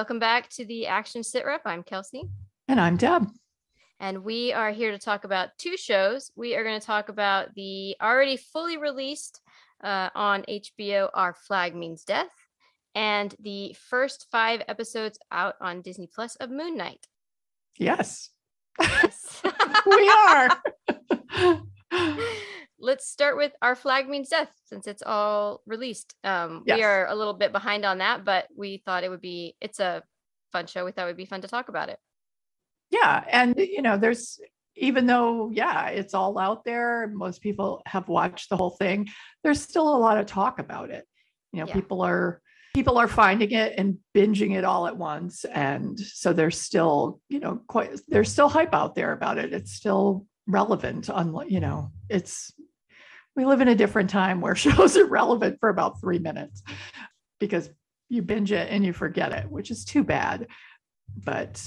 Welcome back to the Action Sit Rep. I'm Kelsey. And I'm Deb. And we are here to talk about two shows. We are going to talk about the already fully released uh, on HBO Our Flag Means Death and the first five episodes out on Disney Plus of Moon Knight. Yes. Yes. we are. Let's start with Our Flag Means Death since it's all released. Um, Yes. We are a little bit behind on that, but we thought it would be, it's a fun show. We thought it would be fun to talk about it. yeah. And, you know, there's, even though, yeah, it's all out there, most people have watched the whole thing, there's still a lot of talk about it. You know, Yeah. people are, people are finding it and binging it all at once. And so there's still, you know, quite, there's still hype out there about it. It's still relevant. on you know, it's, we live in a different time where shows are relevant for about three minutes because you binge it and you forget it, which is too bad. But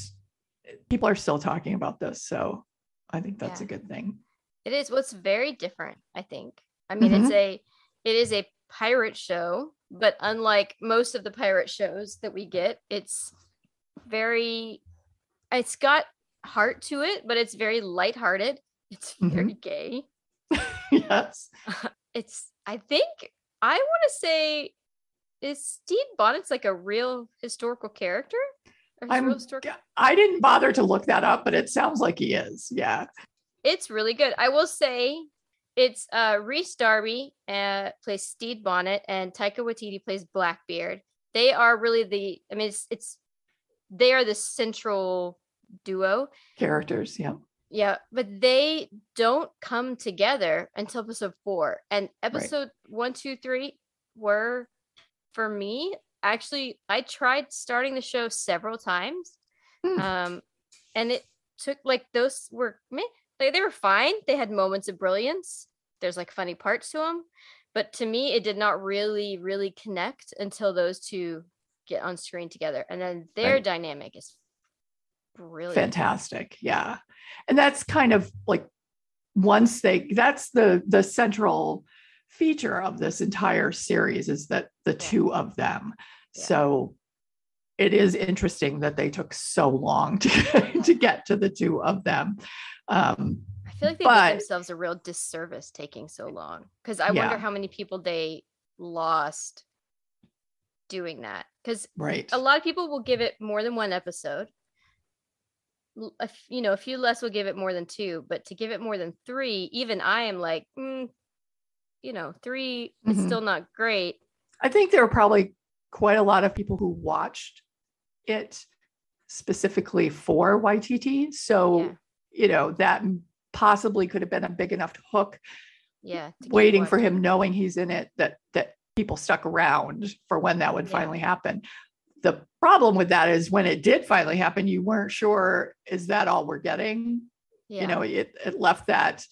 people are still talking about this. So I think that's Yeah. a good thing. It is what's very different, I think. I mean, it's mm-hmm. a it is a pirate show, but unlike most of the pirate shows that we get, it's very it's got heart to it, but it's very lighthearted. It's mm-hmm. very gay. yes. It's I think I want to say is Stede Bonnet's like a real historical character? I'm, historical- I didn't bother to look that up, but it sounds like he is. Yeah. it's really good. I will say it's uh Rhys Darby uh plays Stede Bonnet and Taika Waititi plays Blackbeard. They are really the I mean it's it's they are the central duo. Characters. Yeah. Yeah, but they don't come together until episode four. And episode one, two, three were for me actually I tried starting the show several times. Hmm. Um and it took like those were meh, like they were fine. They had moments of brilliance. There's like funny parts to them, but to me it did not really really connect until those two get on screen together. And then their Right. dynamic is brilliant. Fantastic. Yeah. And that's kind of like once they that's the the central feature of this entire series is that the two of them. Yeah. So it is interesting that they took so long to, to get to the two of them. Um, I feel like they But- did themselves a real disservice taking so long because I Yeah. wonder how many people they lost doing that. Because right. a lot of people will give it more than one episode. A you know, a few less will give it more than two, but to give it more than three, even I am like, mm, you know, 3 is Mhm. still not great. I think there were probably quite a lot of people who watched it specifically for YTT. So, Yeah. you know, that possibly could have been a big enough hook Yeah, waiting for him knowing he's in it that that people stuck around for when that would Yeah. finally happen. The problem with that is when it did finally happen, you weren't sure is that all we're getting? Yeah, You know, it it left that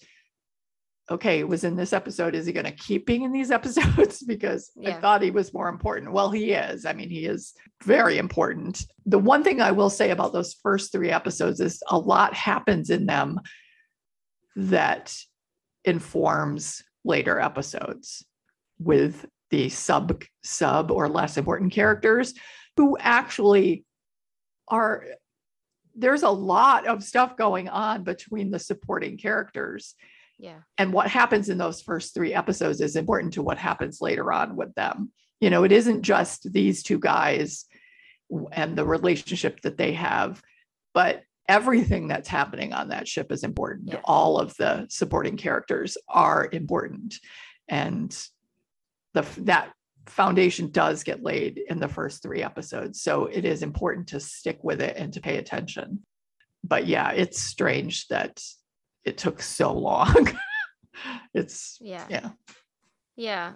okay, it was in this episode. Is he going to keep being in these episodes? because I thought he was more important. Well, he is. I mean, he is very important. The one thing I will say about those first three episodes is a lot happens in them that informs later episodes with the sub sub or less important characters who actually are there's a lot of stuff going on between the supporting characters. Yeah, and what happens in those first three episodes is important to what happens later on with them. You know it isn't just these two guys and the relationship that they have but everything that's happening on that ship is important. Yeah. all of the supporting characters are important. And the that foundation does get laid in the first three episodes so it is important to stick with it and to pay attention but yeah it's strange that it took so long it's yeah. yeah Yeah,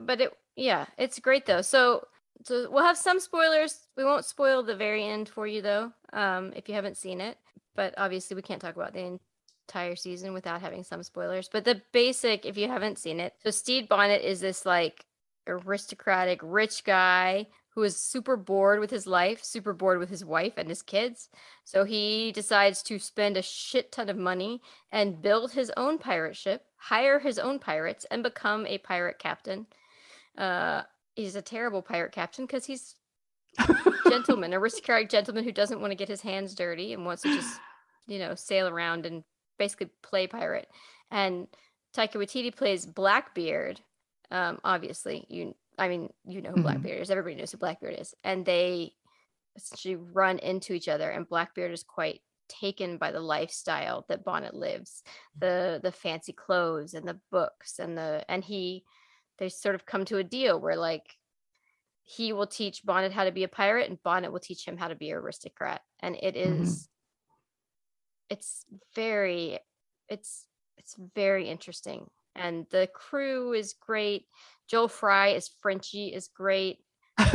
but it yeah, it's great though. So so we'll have some spoilers. We won't spoil the very end for you though, um, if you haven't seen it. But obviously, we can't talk about the entire season without having some spoilers. But the basic, if you haven't seen it, so Stede Bonnet is this like aristocratic rich guy who is super bored with his life, super bored with his wife and his kids. So he decides to spend a shit ton of money and build his own pirate ship, hire his own pirates, and become a pirate captain. Uh, he's a terrible pirate captain because he's gentleman, aristocratic gentleman who doesn't want to get his hands dirty and wants to just, you know, sail around and basically play pirate. And Taika Waititi plays Blackbeard. Um, obviously, you, I mean, you know who Mhm. Blackbeard is. Everybody knows who Blackbeard is, and they essentially run into each other. And Blackbeard is quite taken by the lifestyle that Bonnet lives, the the fancy clothes and the books and the and he, they sort of come to a deal where like he will teach Bonnet how to be a pirate and Bonnet will teach him how to be an aristocrat. And it Mhm. is it's very it's it's very interesting. And the crew is great. Joel Fry is Frenchie is great.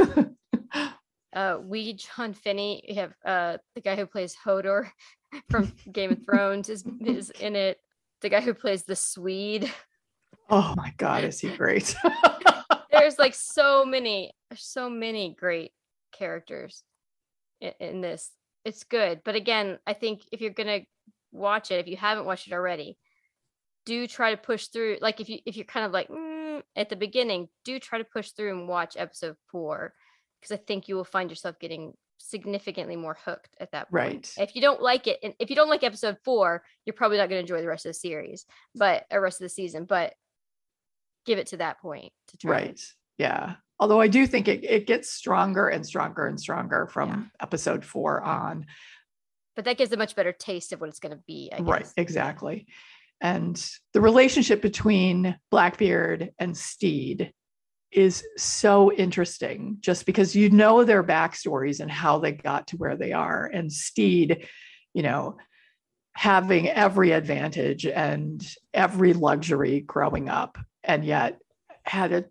Uh we John Feeney we have uh the guy who plays Hodor from Game of Thrones is is in it. The guy who plays the Swede. oh my God, is he great? there's like so many so many great characters in, in this it's good but again i think if you're gonna watch it if you haven't watched it already do try to push through like if you if you're kind of like mm, at the beginning do try to push through and watch episode four because i think you will find yourself getting significantly more hooked at that point. Right. if you don't like it and if you don't like episode four you're probably not going to enjoy the rest of the series but or rest of the season but give it to that point to try right. Yeah. Although I do think it, it gets stronger and stronger and stronger from Yeah. episode four on. but that gives a much better taste of what it's going to be. I guess. Right, exactly. And the relationship between Blackbeard and Stede is so interesting just because you know their backstories and how they got to where they are. And Stede, you know, having every advantage and every luxury growing up, and yet had a,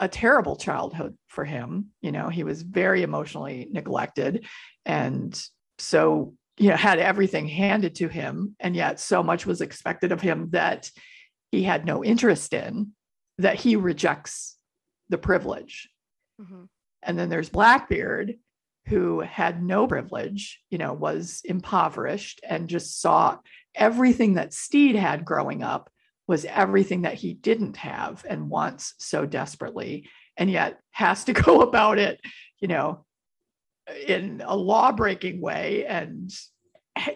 a terrible childhood for him. You know, he was very emotionally neglected. And so you know had everything handed to him and yet so much was expected of him that he had no interest in that he rejects the privilege Mhm. and then there's blackbeard who had no privilege you know was impoverished and just saw everything that stede had growing up was everything that he didn't have and wants so desperately and yet has to go about it you know in a law breaking way and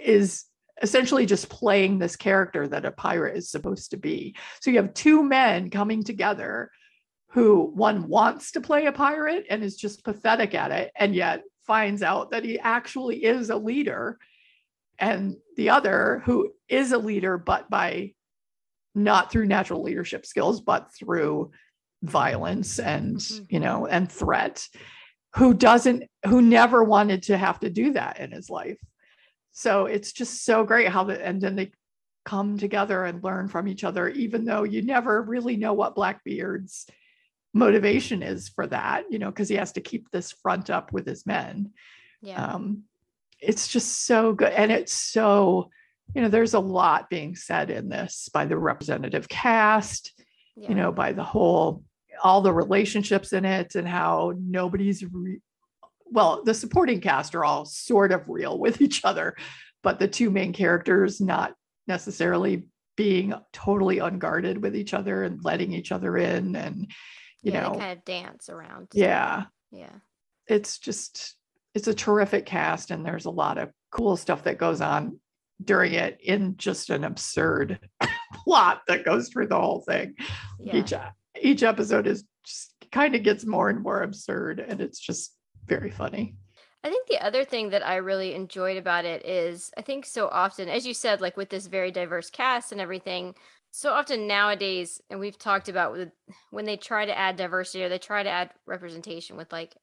is essentially just playing this character that a pirate is supposed to be. So you have two men coming together who one wants to play a pirate and is just pathetic at it and yet finds out that he actually is a leader and the other who is a leader but by not through natural leadership skills but through violence and Mhm. you know and threat who doesn't who never wanted to have to do that in his life so it's just so great how the and then they come together and learn from each other even though you never really know what blackbeard's motivation is for that you know because he has to keep this front up with his men Yeah. um it's just so good and it's so you know there's a lot being said in this by the representative cast yeah. you know by the whole all the relationships in it and how nobody's re- well the supporting cast are all sort of real with each other but the two main characters not necessarily being totally unguarded with each other and letting each other in and you yeah, know kind of dance around. yeah Yeah. it's just it's a terrific cast and there's a lot of cool stuff that goes on during it in just an absurd plot that goes through the whole thing Yeah. each each episode is just kind of gets more and more absurd and it's just very funny I think the other thing that I really enjoyed about it is I think so often, as you said, like with this very diverse cast and everything, so often nowadays, and we've talked about with, when they try to add diversity or they try to add representation with like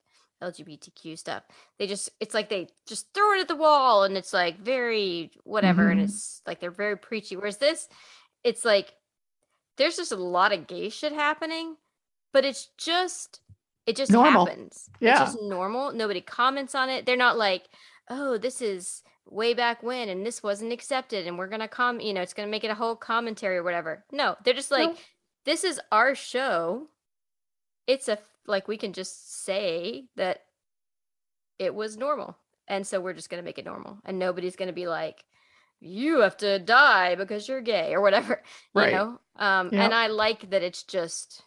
LGBTQ stuff, they just, it's like they just throw it at the wall and it's like very whatever. And Mhm. it's like they're very preachy. Whereas this, it's like there's just a lot of gay shit happening, but it's just, it just Normal. happens. Yeah. It's just normal. Nobody comments on it. They're not like, oh, this is way back when and this wasn't accepted and we're going to come, you know, it's going to make it a whole commentary or whatever. No, they're just like, No. this is our show. It's a, like, we can just say that it was normal. And so we're just going to make it normal. And nobody's going to be like, you have to die because you're gay or whatever, you Right. know? Um, Yep. And I like that it's just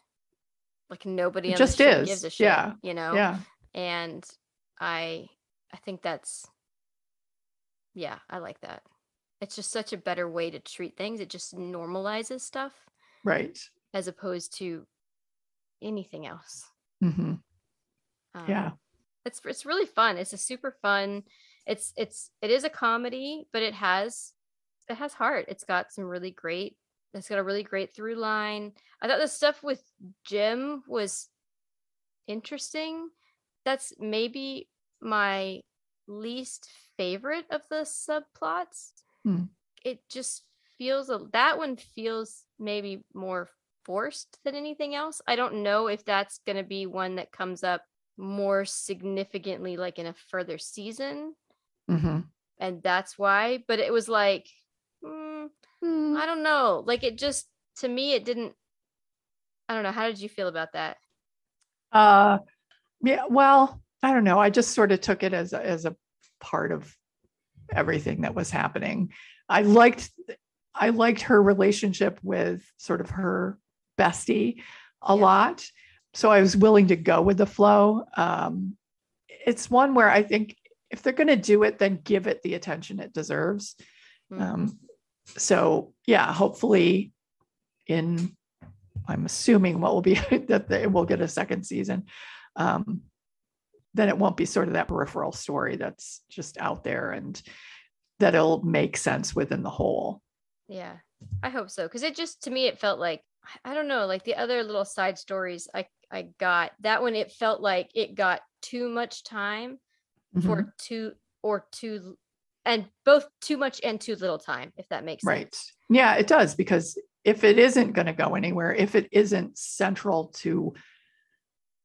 like nobody It just is. gives a shit, Yeah. you know? yeah and I I think that's yeah, I like that. It's just such a better way to treat things. It just normalizes stuff Right. as opposed to anything else. mm-hmm. Um, Yeah. it's it's really fun. It's a super fun. It's it's it is a comedy, but it has it has heart. It's got some really great. It's got a really great through line. I thought the stuff with Jim was interesting. That's maybe my least favorite of the subplots. Hmm. It just feels a, that one feels maybe more forced than anything else. I don't know if that's going to be one that comes up more significantly like in a further season hmm and that's why but it was like mm, i don't know like it just to me it didn't i don't know how did you feel about that Uh, yeah. Well, I don't know. I just sort of took it as a, as a part of everything that was happening. I liked I liked her relationship with sort of her bestie a Yeah. lot, so I was willing to go with the flow. Um, it's one where I think if they're going to do it, then give it the attention it deserves. Mm. Um, so yeah, hopefully in I'm assuming what will be that they will get a second season. Um, then it won't be sort of that peripheral story that's just out there and that it'll make sense within the whole. yeah i hope so because it just to me it felt like I- i don't know like the other little side stories i i got that one it felt like it got too much time Mhm. for too or too and both too much and too little time if that makes right. sense Yeah, it does because if it isn't going to go anywhere, if it isn't central to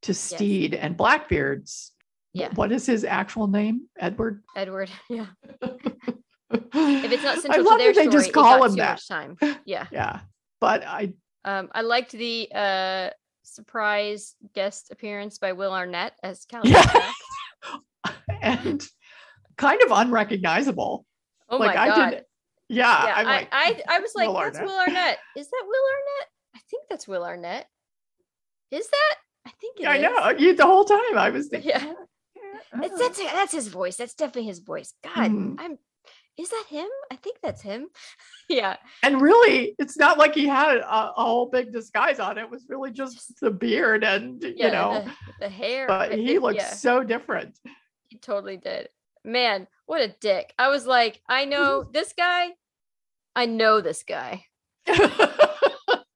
to Stede and Blackbeard's, Yeah. what is his actual name? Edward. edward yeah if it's not central I love to their that they story just call him too that. much time yeah Yeah, but I Um, I liked the uh surprise guest appearance by Will Arnett as Callie. Yeah. And kind of unrecognizable. Oh like my I god! did. Yeah, yeah, I'm I, like, I I was like, Will that's Arnett. Will Arnett. Is that Will Arnett? I think that's Will Arnett. Is that? I think it I is. know you the whole time. I was thinking, Yeah. It's, oh. that's that's his voice. That's definitely his voice. God, Mhm. I'm. Is that him? I think that's him. yeah. and really, it's not like he had a, a whole big disguise on. It was really just the beard and Yeah. you know. the, the hair. But I he think- looks yeah. so different. He totally did. Man, what a dick. I was like, I know this guy. I know this guy. I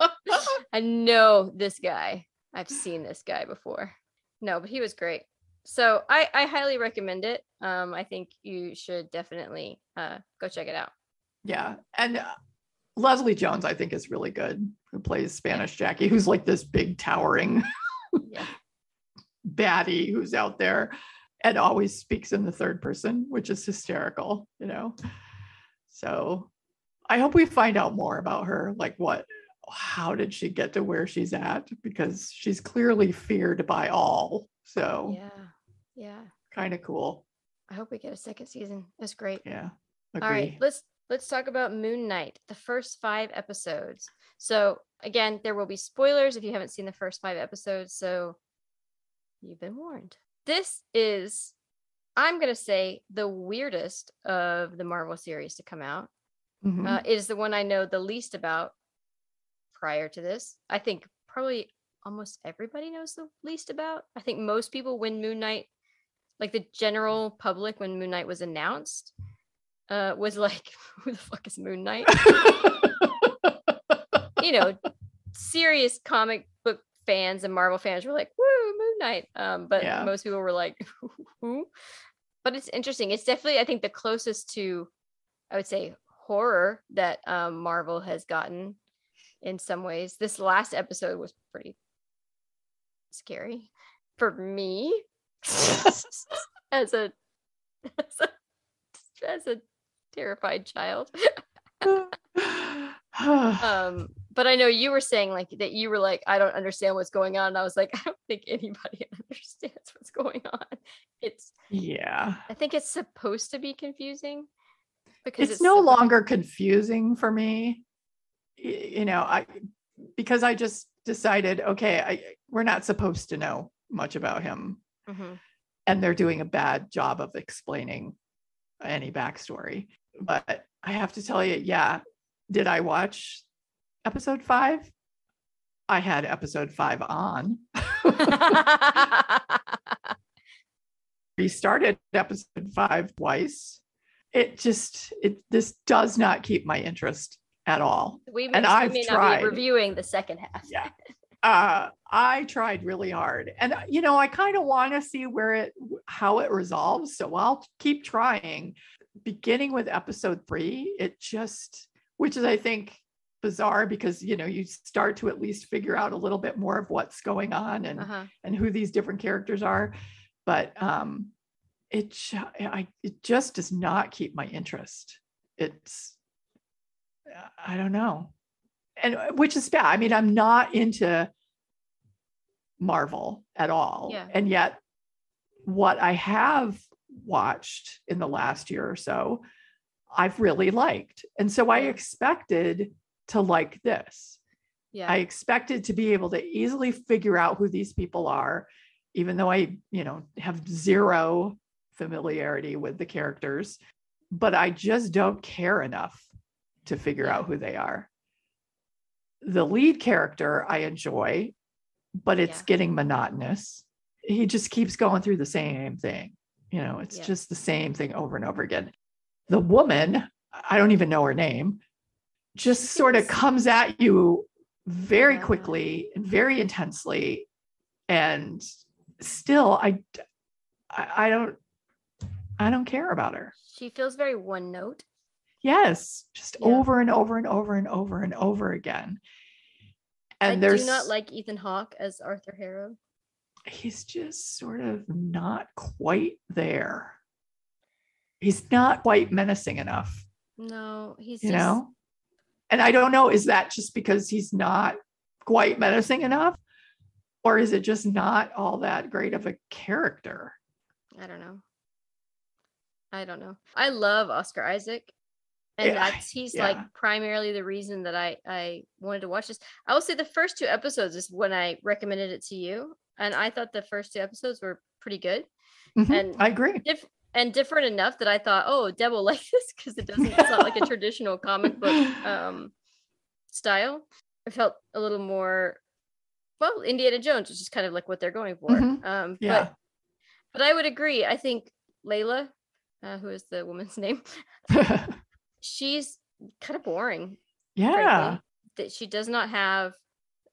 know this guy. I've seen this guy before. No, but he was great. So I, I highly recommend it. Um, I think you should definitely uh, go check it out. yeah, and uh, Leslie Jones, I think, is really good. Who plays Spanish Jackie, who's like this big towering Yeah. baddie who's out there and always speaks in the third person, which is hysterical, you know. So I hope we find out more about her. Like what how did she get to where she's at? Because she's clearly feared by all. So Yeah. Yeah. kind of cool. I hope we get a second season. That's great. Yeah. All right, let's let's talk about Moon Knight, the first five episodes. So again, there will be spoilers if you haven't seen the first five episodes. So you've been warned. This is, I'm gonna say, the weirdest of the Marvel series to come out. Mhm. Uh, it is the one I know the least about prior to this. I think probably almost everybody knows the least about. I think most people when Moon Knight, like the general public when Moon Knight was announced, uh, was like, who the fuck is Moon Knight? you know, serious comic book fans and Marvel fans were like, Um, but Yeah. most people were like, who? But it's interesting. It's definitely, I think, the closest to, I would say, horror that um, Marvel has gotten in some ways. This last episode was pretty scary for me as a as a as a terrified child. um but i know you were saying like that you were like i don't understand what's going on and i was like i don't think anybody understands what's going on it's yeah. i think it's supposed to be confusing because It's, no suppo- longer confusing for me. You know, I because I just decided, okay, I we're not supposed to know much about him. Mhm. and they're doing a bad job of explaining any backstory. But I have to tell you, yeah, did I watch episode five? I had episode five on. Restarted episode five twice. It just it this does not keep my interest at all. we may, And we I've may not tried. be reviewing the second half. Yeah. uh i tried really hard and uh, you know i kind of want to see where it how it resolves so i'll keep trying beginning with episode three it just which is i think bizarre because you know you start to at least figure out a little bit more of what's going on and Uh-huh. and who these different characters are. But um it i it just does not keep my interest. It's i don't know. And uh, which is bad. I mean i'm not into marvel at all. Yeah. and yet what i have watched in the last year or so i've really liked. And so i expected to like this Yeah. I expected to be able to easily figure out who these people are, even though I, you know, have zero familiarity with the characters, but I just don't care enough to figure Yeah. out who they are. The lead character I enjoy, but it's Yeah. getting monotonous. He just keeps going through the same thing. You know, it's Yeah. just the same thing over and over again. The woman, I don't even know her name, just sort of comes at you very quickly and very intensely and still I, I i don't i don't care about her. She feels very one note. yes just Yeah. over and over and over and over and over again. And I there's do not like Ethan Hawke as Arthur Harrow. he's just sort of not quite there. He's not quite menacing enough. No, he's you just, know and i don't know is that just because he's not quite menacing enough or is it just not all that great of a character I don't know. I don't know. I love Oscar Isaac. And Yeah, that's he's yeah. like primarily the reason that I I wanted to watch this. I will say the first two episodes is when I recommended it to you, and I thought the first two episodes were pretty good Mhm, And- i agree diff- and different enough that I thought, oh, Deb will like this because it doesn't. It's not like a traditional comic book um, style. It felt a little more, well, Indiana Jones, which is kind of like what they're going for. Mhm, Um, yeah but but I would agree. I think Layla, uh, who is the woman's name, she's kind of boring. yeah frankly. That she does not have.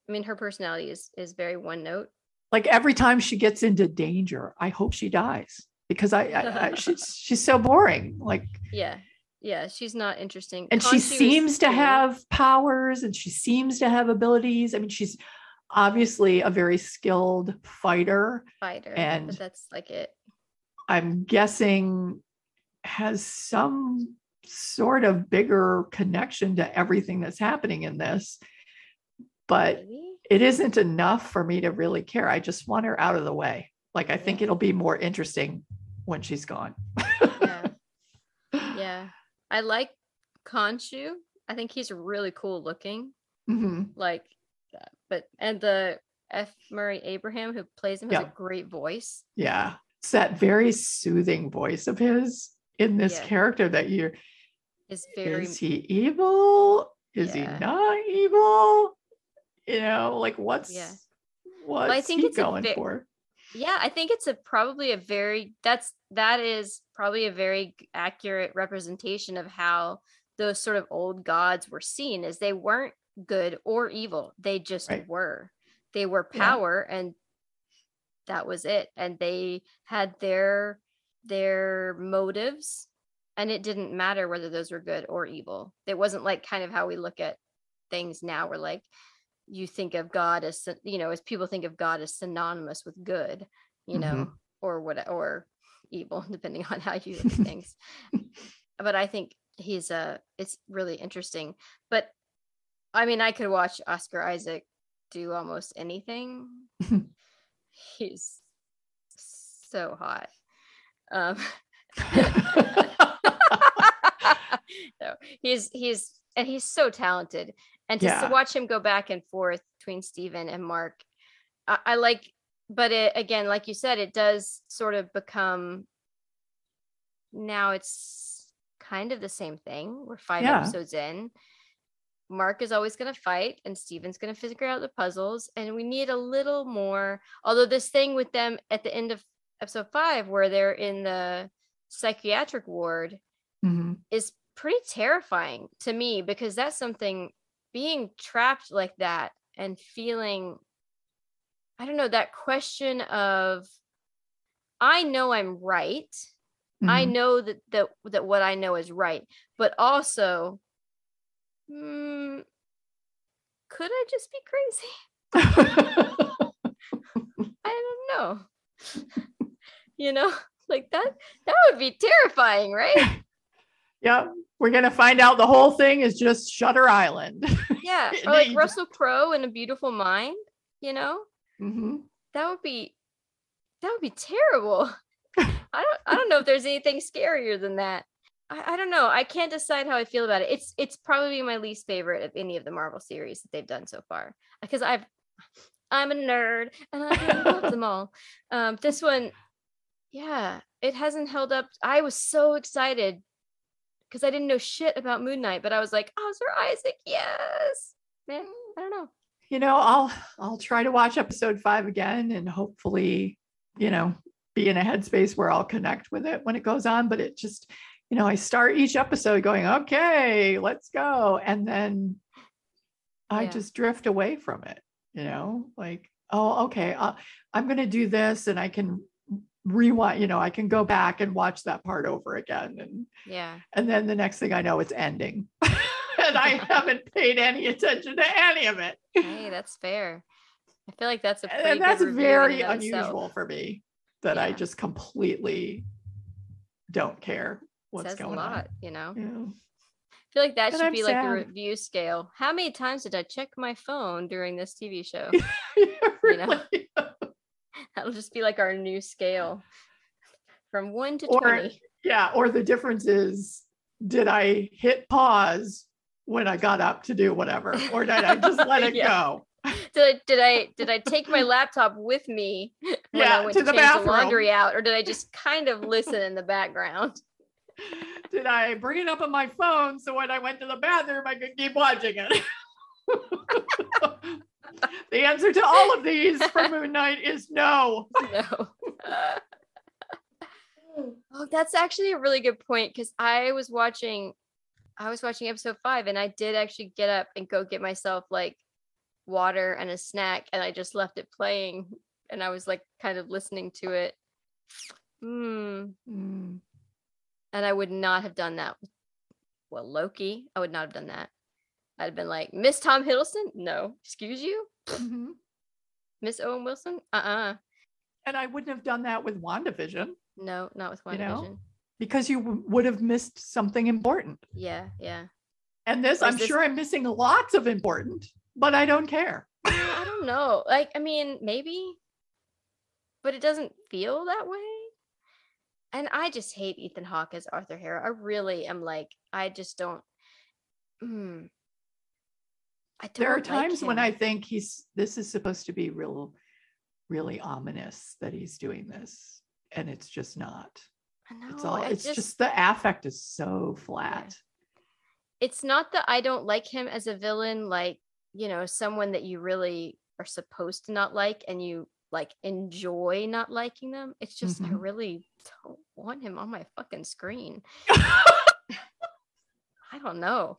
I mean, her personality is is very one note. like every time she gets into danger i hope she dies because i, I, I she's she's so boring like Yeah, yeah, she's not interesting. and she seems to cool. have powers and she seems to have abilities i mean she's obviously a very skilled fighter fighter, and- that's like it. i'm guessing has some sort of bigger connection to everything that's happening in this but Maybe. it isn't enough for me to really care i just want her out of the way like i think it'll be more interesting when she's gone Yeah, yeah. I like Khonshu. I think he's really cool looking. Mhm. Like, but and the F. Murray Abraham who plays him has Yeah. a great voice. Yeah. It's that very soothing voice of his in this Yeah. character that you're Is very is he evil? Is Yeah. he not evil? You know, like what's Yeah. what's I think he it's going ve- for? Yeah i think it's a probably a very that's that is probably a very accurate representation of how those sort of old gods were seen as they weren't good or evil they just Right. were they were Yeah. power and that was it and they had their their motives and it didn't matter whether those were good or evil it wasn't like kind of how we look at things now we're like you think of god as you know as people think of god as synonymous with good you know or what or evil depending on how you look at things. But i think he's uh it's really interesting. But i mean i could watch oscar isaac do almost anything. He's so hot. Um no, he's he's and he's so talented. And just Yeah. to watch him go back and forth between Stephen and Mark, I, I like but it again, like you said, it does sort of become now it's kind of the same thing. We're five Yeah. episodes in. Mark is always going to fight, and Steven's going to figure out the puzzles. And we need a little more. Although, this thing with them at the end of episode five, where they're in the psychiatric ward, Mhm. is pretty terrifying to me because that's something being trapped like that and feeling I don't know that question of I know I'm right. I Mhm. know that that that what I know is right, but also mm, could I just be crazy? I don't know. you know, like that that would be terrifying, right? yeah, we're gonna find out the whole thing is just Shutter Island. Yeah. Or like Russell Crowe in A Beautiful Mind, you know? Mhm. That would be that would be terrible. I don't I don't know if there's anything scarier than that. I, I don't know. I can't decide how I feel about it. It's it's probably my least favorite of any of the Marvel series that they've done so far. Because I've I'm a nerd and I love them all. Um this one, yeah, it hasn't held up. I was so excited because I didn't know shit about Moon Knight, but I was like, Oscar Isaac, yes. Man, I don't know. You know, I'll I'll try to watch episode five again and hopefully, you know, be in a headspace where I'll connect with it when it goes on. But it just, you know, I start each episode going, okay, let's go. And then I Yeah. just drift away from it, you know, like, oh, okay, uh, I'm going to do this and I can rewind, you know, I can go mm. back and watch that part over again. And, Yeah. and then the next thing I know, it's ending. and I haven't paid any attention to any of it. Hey, that's fair. I feel like that's a and that's very and of itself. unusual for me that I just completely don't care what's going a lot, on. you know. Yeah. I feel like that And should I'm be like the sad. review scale. How many times did I check my phone during this TV show? really. That'll just be like our new scale. From one to Or- twenty. Yeah. Or the difference is, did I hit pause when I got up to do whatever, or did I just let it Yeah. go? Did I did I did I take my laptop with me when Yeah, I went to to, the change bathroom. the laundry out, or did I just kind of listen in the background? Did I bring it up on my phone so when I went to the bathroom I could keep watching it? The answer to all of these for Moon Knight is no. no. oh, that's actually a really good point because I was watching, I was watching episode five, and I did actually get up and go get myself like water and a snack, and I just left it playing, and I was like kind of listening to it. Hmm. Mm. And I would not have done that. Well, Loki, I would not have done that. I'd have been like, Miss Tom Hiddleston? No. Excuse you? Mhm. Miss Owen Wilson? Uh-uh. And I wouldn't have done that with WandaVision No, not with You know? WandaVision. because you w- would have missed something important. Yeah, yeah. And this, I'm this- sure I'm missing lots of important, but I don't care. Uh, I don't know. Like, I mean, maybe, but it doesn't feel that way. And I just hate Ethan Hawke as Arthur Harrow. I really am like, I just don't. Mm, don't. There are like times when. I think he's this is supposed to be real, really ominous that he's doing this, and it's just not. I know. It's all. It's just, the affect is so flat. it's not that I don't like him as a villain, like, you know, someone that you really are supposed to not like and you like enjoy not liking them. It's just, I Mhm. really don't want him on my fucking screen. I don't know.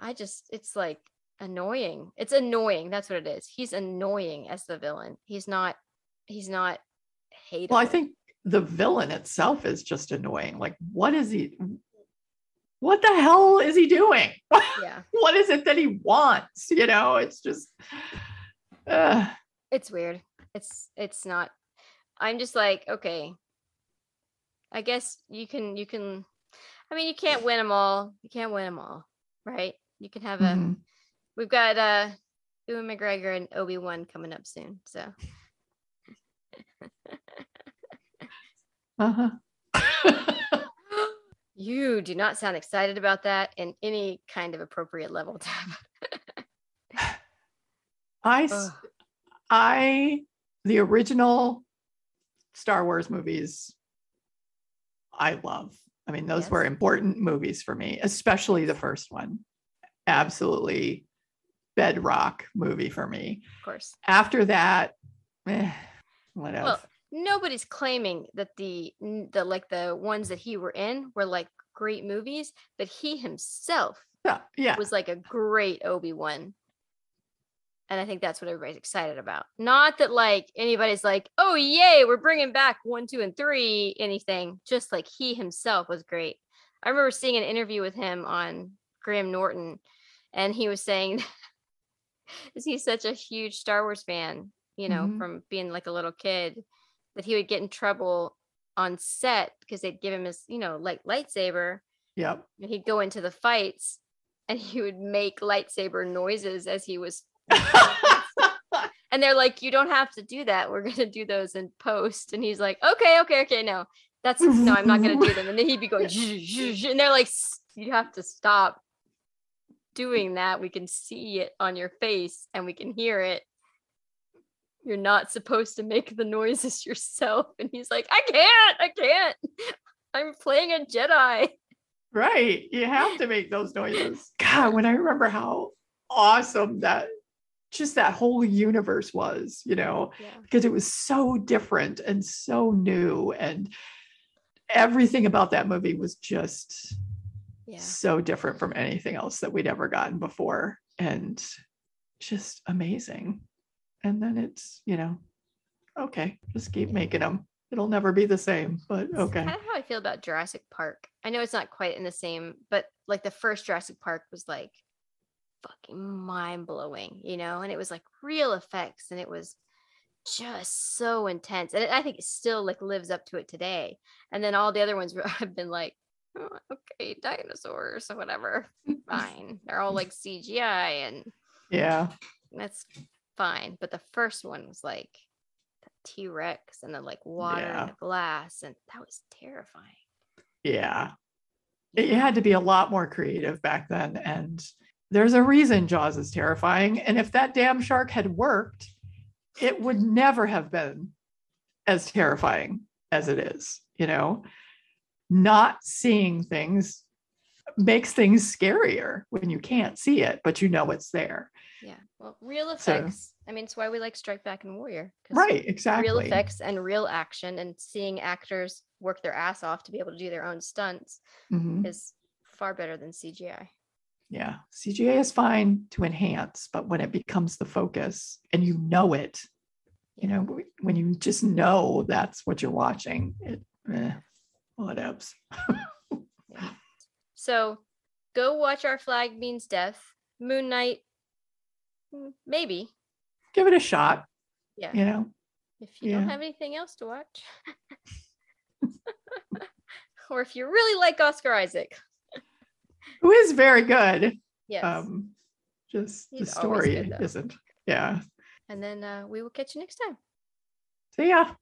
I just, it's like annoying. It's annoying. That's what it is. He's annoying as the villain. He's not, he's not hateable. Well, I think the villain itself is just annoying. Like, what is he? What the hell is he doing? yeah, what is it that he wants? You know, it's just. Uh, it's weird. It's, it's not, I'm just like, okay, I guess you can, you can, I mean, you can't win them all. You can't win them all, right? You can have a, mhm. We've got uh Ewan McGregor and Obi Wan coming up soon. So Uh-huh. you do not sound excited about that in any kind of appropriate level, Tab. I. I the original Star Wars movies, I love. I mean, those Yes. were important movies for me, especially the first one. Absolutely bedrock movie for me. Of course. After that, eh, whatever. Well, nobody's claiming that the the like the ones that he were in were like great movies, but he himself yeah, yeah. was like a great Obi-Wan. And I think that's what everybody's excited about. Not that like anybody's like, "Oh yay, we're bringing back 1, 2 and 3 anything." Just like he himself was great. I remember seeing an interview with him on Graham Norton and he was saying is he's such a huge Star Wars fan, you know, Mhm. from being like a little kid that he would get in trouble on set because they'd give him his, you know, like lightsaber Yep. and he'd go into the fights and he would make lightsaber noises as he was and they're like you don't have to do that. We're going to do those in post. And he's like okay okay okay no. That's no i'm not going to do them. And then he'd be going and they're like you have to stop doing that we can see it on your face and we can hear it you're not supposed to make the noises yourself and he's like i can't i can't i'm playing a jedi Right. You have to make those noises. God, when I remember how awesome that just that whole universe was, you know, yeah because it was so different and so new. And everything about that movie was just yeah so different from anything else that we'd ever gotten before. And just amazing. And then it's, you know, okay, just keep making them. It'll never be the same, but okay. kind of how I feel about Jurassic Park. I know it's not quite in the same, but like the first Jurassic Park was like fucking mind blowing, you know, and it was like real effects and it was just so intense. And I think it still like lives up to it today. And then all the other ones have been like, "Oh, Oh, okay, dinosaurs or whatever. Fine. They're all like CGI and Yeah. that's fine. But the first one was like the T Rex and then like water Yeah. and the glass, and that was terrifying. Yeah. It had to be a lot more creative back then. And there's a reason Jaws is terrifying. And if that damn shark had worked, it would never have been as terrifying as it is. You know, not seeing things makes things scarier when you can't see it, but you know it's there. Yeah. Well, real So- effects. I mean, it's why we like Strike Back and Warrior. Right. Exactly. Real effects and real action, and seeing actors work their ass off to be able to do their own stunts Mhm. is far better than CGI. Yeah. CGI is fine to enhance, but when it becomes the focus and you know it, you know, when you just know that's what you're watching, it, eh, whatevs. So go watch Our Flag Means Death. Moon Knight, mm, maybe. Give it a shot, Yeah. you know. If you don't Yeah. have anything else to watch. or if you really like Oscar Isaac. Who is very good. Yes. Um, just the He's always story good, though. isn't. Yeah. and then uh, we will catch you next time. See ya.